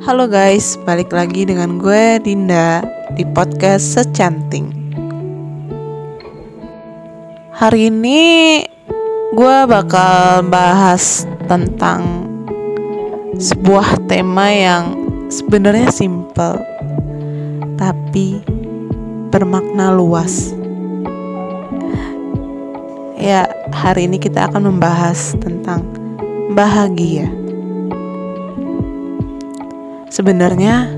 Halo guys, balik lagi dengan gue Dinda di podcast Secanting. Hari ini gue bakal bahas tentang sebuah tema yang sebenarnya simple tapi bermakna luas. Ya, hari ini kita akan membahas tentang bahagia. Sebenarnya,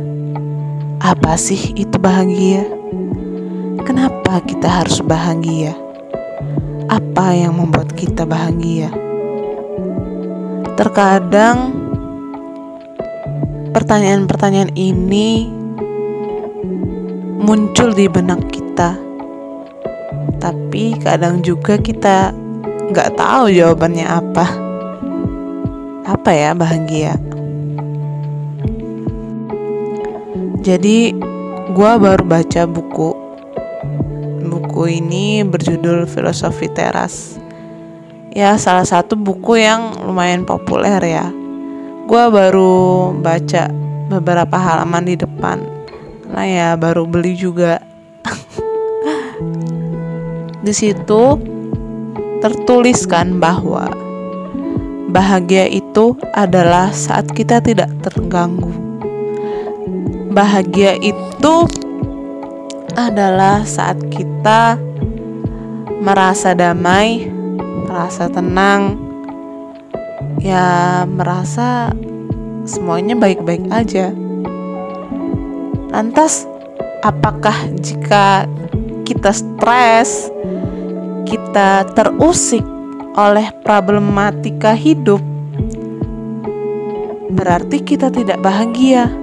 apa sih itu bahagia? Kenapa kita harus bahagia? Apa yang membuat kita bahagia? Terkadang, pertanyaan-pertanyaan ini muncul di benak kita tapi kadang juga kita nggak tahu jawabannya apa apa ya bahagia jadi gue baru baca buku. Buku ini berjudul filosofi teras. Ya salah satu buku yang lumayan populer ya. Gue baru baca beberapa halaman di depan. Karena ya baru beli juga. Di situ tertuliskan bahwa bahagia itu adalah saat kita tidak terganggu. Bahagia itu adalah saat kita merasa damai, merasa tenang, ya merasa semuanya baik-baik aja. Lantas, apakah jika kita stres, kita terusik oleh problematika hidup, berarti kita tidak bahagia.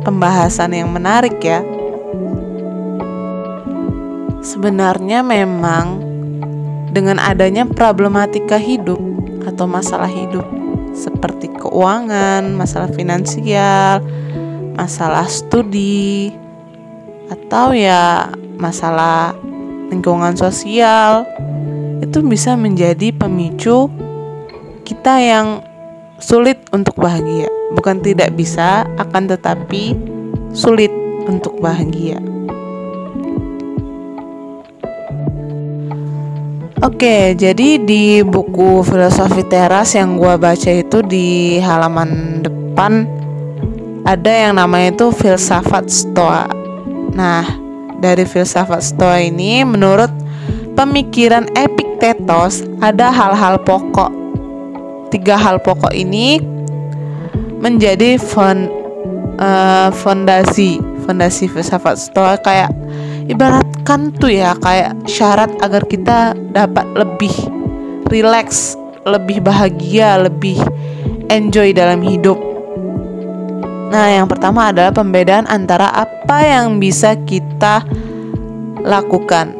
Pembahasan yang menarik ya. Sebenarnya memang dengan adanya problematika hidup atau masalah hidup seperti keuangan, masalah finansial, masalah studi, atau ya masalah lingkungan sosial itu bisa menjadi pemicu kita yang sulit untuk bahagia. Bukan tidak bisa, akan tetapi sulit untuk bahagia. Oke, jadi di buku Filosofi Teras yang gua baca itu di halaman depan ada yang namanya itu filsafat Stoa. Nah, dari filsafat Stoa ini menurut pemikiran Epictetus ada hal-hal pokok. Tiga hal pokok ini menjadi uh, fondasi fondasi filsafat Stoa kayak ibaratkan tuh ya kayak syarat agar kita dapat lebih rileks, lebih bahagia, lebih enjoy dalam hidup. Nah, yang pertama adalah pembedaan antara apa yang bisa kita lakukan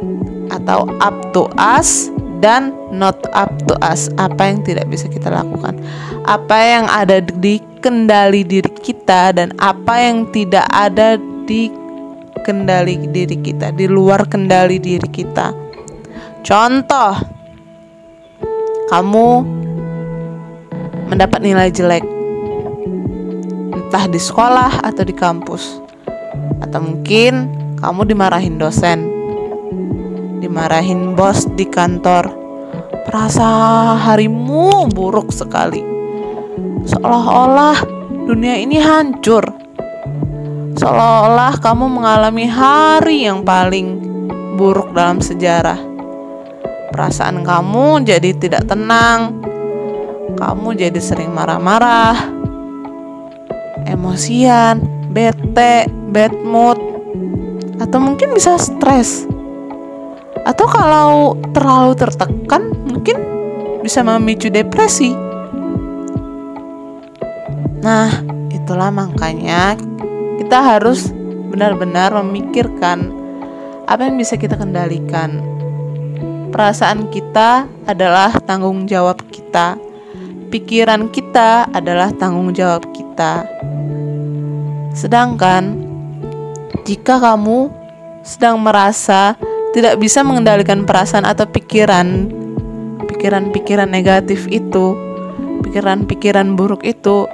atau up to us dan not up to us. Apa yang tidak bisa kita lakukan. Apa yang ada di kendali diri kita dan apa yang tidak ada di kendali diri kita, di luar kendali diri kita. Contoh, kamu mendapat nilai jelek entah di sekolah atau di kampus. Atau mungkin kamu dimarahin dosen, dimarahin bos di kantor. Perasa harimu buruk sekali. Seolah-olah dunia ini hancur. Seolah-olah kamu mengalami hari yang paling buruk dalam sejarah. Perasaan kamu jadi tidak tenang. Kamu jadi sering marah-marah emosian, bete, bad mood, atau mungkin bisa stres. Atau kalau terlalu tertekan, mungkin bisa memicu depresi. Nah, itulah makanya kita harus benar-benar memikirkan apa yang bisa kita kendalikan. Perasaan kita adalah tanggung jawab kita. Pikiran kita adalah tanggung jawab kita. Sedangkan jika kamu sedang merasa tidak bisa mengendalikan perasaan atau pikiran, pikiran-pikiran negatif itu, pikiran-pikiran buruk itu,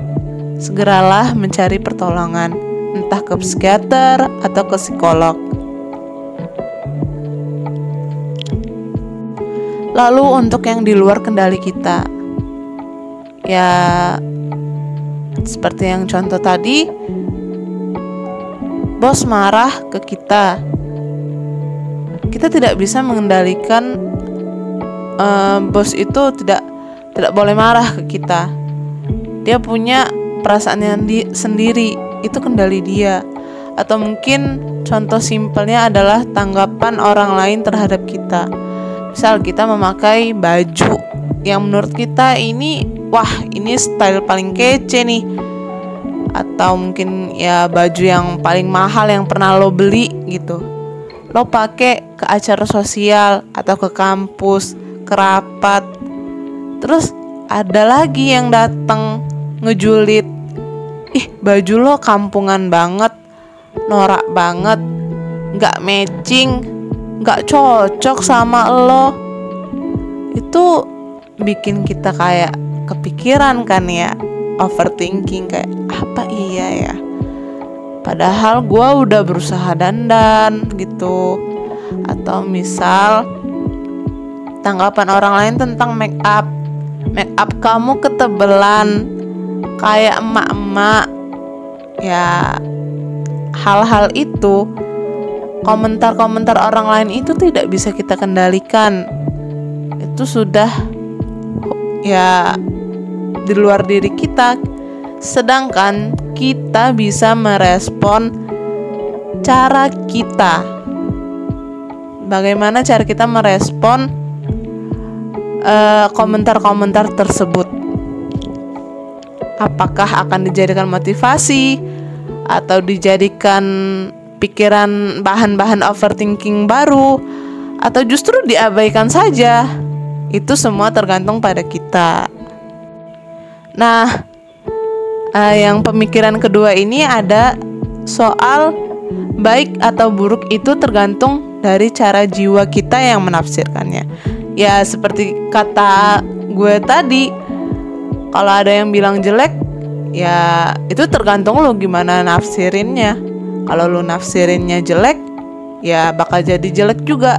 segeralah mencari pertolongan, entah ke psikiater atau ke psikolog. Lalu untuk yang di luar kendali kita, ya seperti yang contoh tadi, bos marah ke kita, kita tidak bisa mengendalikan uh, bos itu tidak tidak boleh marah ke kita. Dia punya perasaan yang di, sendiri, itu kendali dia. Atau mungkin contoh simpelnya adalah tanggapan orang lain terhadap kita. Misal kita memakai baju yang menurut kita ini wah, ini style paling kece nih. Atau mungkin ya baju yang paling mahal yang pernah lo beli gitu. Lo pakai ke acara sosial atau ke kampus, ke rapat, Terus ada lagi yang datang ngejulit. Ih, baju lo kampungan banget, norak banget, nggak matching, nggak cocok sama lo. Itu bikin kita kayak kepikiran kan ya, overthinking kayak apa iya ya. Padahal gue udah berusaha dandan gitu Atau misal Tanggapan orang lain tentang make up. Make up kamu ketebelan kayak emak-emak. Ya hal-hal itu komentar-komentar orang lain itu tidak bisa kita kendalikan. Itu sudah ya di luar diri kita. Sedangkan kita bisa merespon cara kita. Bagaimana cara kita merespon komentar-komentar uh, tersebut. Apakah akan dijadikan motivasi atau dijadikan pikiran bahan-bahan overthinking baru atau justru diabaikan saja? Itu semua tergantung pada kita. Nah, uh, yang pemikiran kedua ini ada soal baik atau buruk itu tergantung dari cara jiwa kita yang menafsirkannya ya seperti kata gue tadi kalau ada yang bilang jelek ya itu tergantung lo gimana nafsirinnya. Kalau lo nafsirinnya jelek ya bakal jadi jelek juga.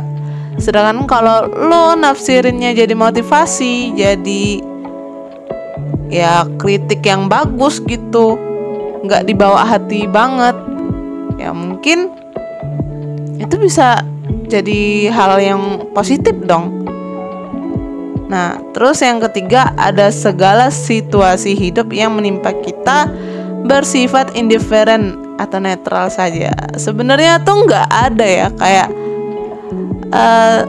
Sedangkan kalau lo nafsirinnya jadi motivasi jadi ya kritik yang bagus gitu nggak dibawa hati banget ya mungkin itu bisa jadi hal yang positif dong Nah, terus yang ketiga ada segala situasi hidup yang menimpa kita bersifat indifferent atau netral saja. Sebenarnya tuh nggak ada ya kayak uh,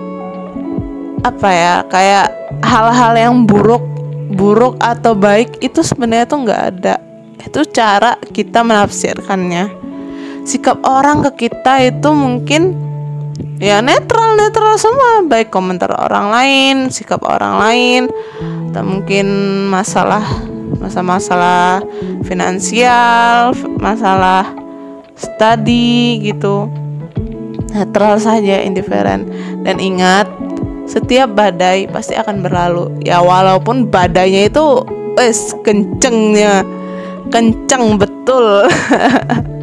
apa ya kayak hal-hal yang buruk buruk atau baik itu sebenarnya tuh nggak ada. Itu cara kita menafsirkannya. Sikap orang ke kita itu mungkin ya netral netral semua. Baik komentar orang lain sikap orang lain atau mungkin masalah masalah-masalah finansial masalah study gitu. Netral saja indifferent dan ingat setiap badai pasti akan berlalu. Ya walaupun badainya itu wes kencengnya. Kenceng betul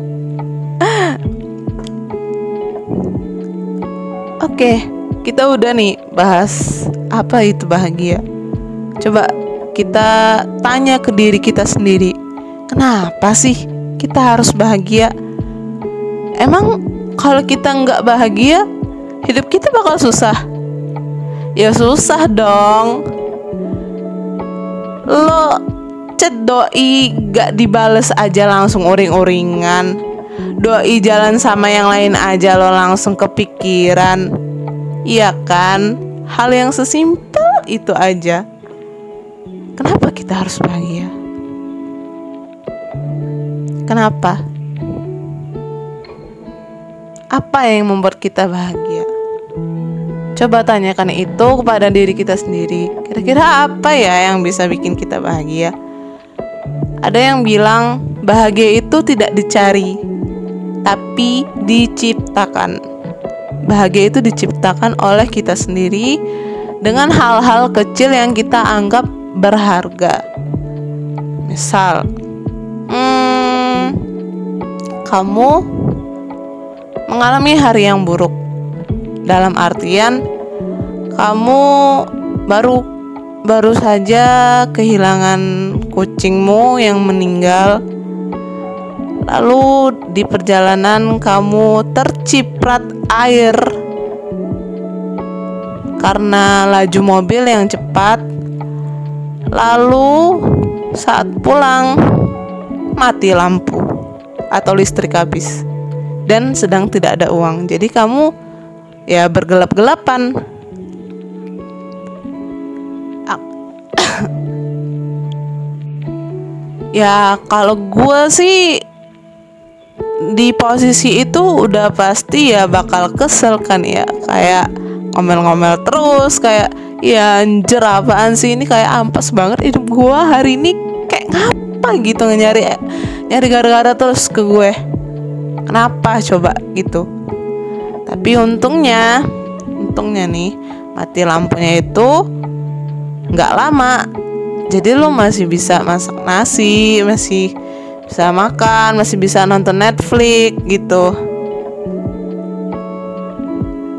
Oke, kita udah nih bahas apa itu bahagia. Coba kita tanya ke diri kita sendiri, kenapa sih kita harus bahagia? Emang kalau kita nggak bahagia, hidup kita bakal susah? Ya susah dong. Lo chat doi gak dibales aja langsung uring-uringan doi jalan sama yang lain aja lo langsung kepikiran iya kan hal yang sesimpel itu aja kenapa kita harus bahagia kenapa apa yang membuat kita bahagia Coba tanyakan itu kepada diri kita sendiri. Kira-kira apa ya yang bisa bikin kita bahagia? Ada yang bilang bahagia itu tidak dicari, tapi diciptakan. Bahagia itu diciptakan oleh kita sendiri dengan hal-hal kecil yang kita anggap berharga. Misal, hmm, kamu mengalami hari yang buruk. Dalam artian, kamu baru baru saja kehilangan kucingmu yang meninggal. Lalu di perjalanan kamu terciprat air karena laju mobil yang cepat. Lalu saat pulang mati lampu atau listrik habis dan sedang tidak ada uang. Jadi kamu ya bergelap-gelapan. ya kalau gue sih di posisi itu udah pasti ya bakal kesel kan ya. Kayak ngomel-ngomel terus kayak ya anjir apaan sih ini? Kayak ampas banget hidup gue hari ini. Kayak ngapa gitu nyari nyari gara-gara terus ke gue? Kenapa coba? Gitu. Tapi untungnya untungnya nih mati lampunya itu nggak lama. Jadi lo masih bisa masak nasi masih bisa makan masih bisa nonton Netflix gitu.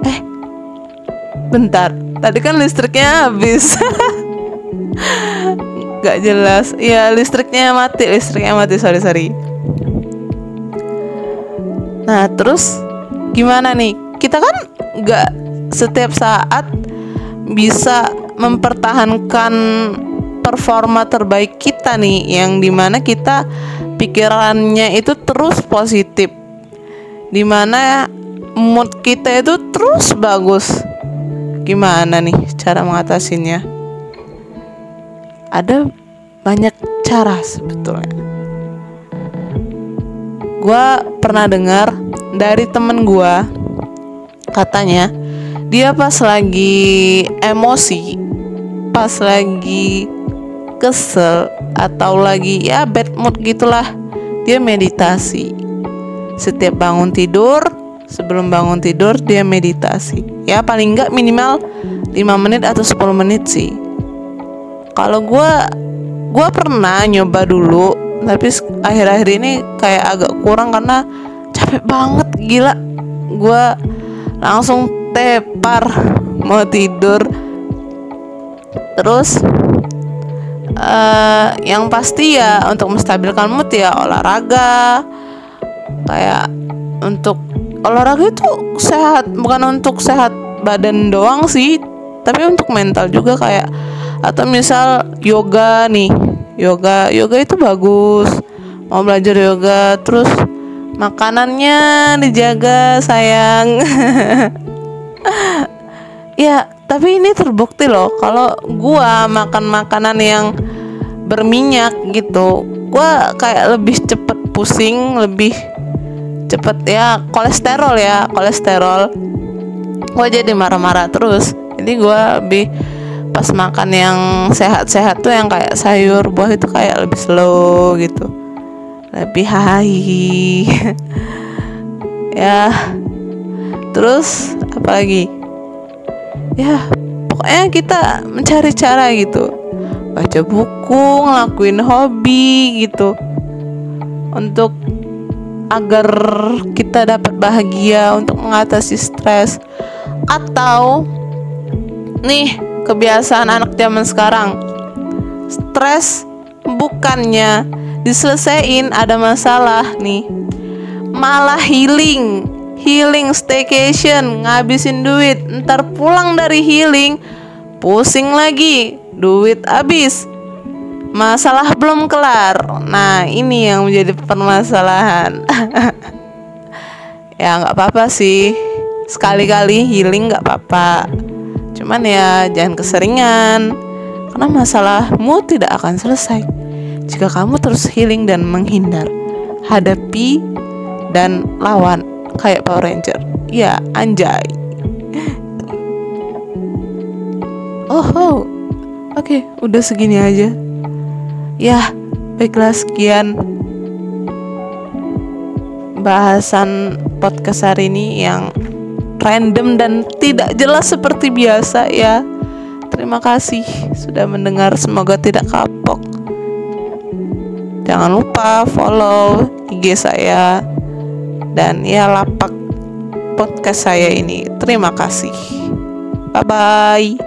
Eh bentar. Tadi kan listriknya habis. Gak jelas. Ya listriknya mati listriknya mati. Sorry sorry. Nah terus gimana nih? Kita kan nggak setiap saat bisa mempertahankan performa terbaik kita nih yang di mana kita pikirannya itu terus positif. Di mana mood kita itu terus bagus. Gimana nih cara mengatasinya? Ada banyak cara sebetulnya. Gue pernah dengar dari temen gue katanya dia pas lagi emosi pas lagi kesel atau lagi ya bad mood gitulah. Dia meditasi. Setiap bangun tidur sebelum bangun tidur dia meditasi. Ya paling enggak minimal 5 menit atau 10 menit sih. Kalau gue gue pernah nyoba dulu tapi akhir-akhir ini kayak agak kurang karena capek banget gila. Gue langsung tepar mau tidur. Terus uh, yang pasti ya untuk menstabilkan mood ya olahraga. Kayak untuk olahraga itu sehat bukan untuk sehat badan doang sih tapi untuk mental juga kayak atau misal yoga nih yoga yoga itu bagus. Mau belajar yoga terus makanannya dijaga sayang. Ya tapi ini terbukti loh kalau gua makan makanan yang berminyak gitu gua kayak lebih cepet pusing lebih cepet ya kolesterol ya kolesterol. Gua jadi marah-marah terus. Jadi gua lebih pas makan yang sehat-sehat tuh yang kayak sayur buah itu kayak lebih slow gitu. Lebih high ya terus apa lagi ya pokoknya kita mencari cara gitu. Baca buku ngelakuin hobi gitu. Untuk agar kita dapat bahagia untuk mengatasi stres. Atau nih kebiasaan anak zaman sekarang. Stres bukannya diselesain ada masalah nih. Malah healing healing staycation ngabisin duit. Ntar pulang dari healing pusing lagi duit habis. Masalah belum kelar. Nah ini yang menjadi permasalahan. Ya nggak apa-apa sih. Sekali-kali healing nggak apa-apa. Cuman ya jangan keseringan. Karena masalahmu tidak akan selesai. Jika kamu terus healing dan menghindar hadapi dan lawan kayak Power Ranger. Ya anjay. Oh, oh. oke okay, udah segini aja. Ya baiklah sekian bahasan podcast hari ini yang random dan tidak jelas seperti biasa ya. Terima kasih sudah mendengar. Semoga tidak kapok. Jangan lupa follow IG saya dan ya lapak podcast saya ini. Terima kasih. Bye bye.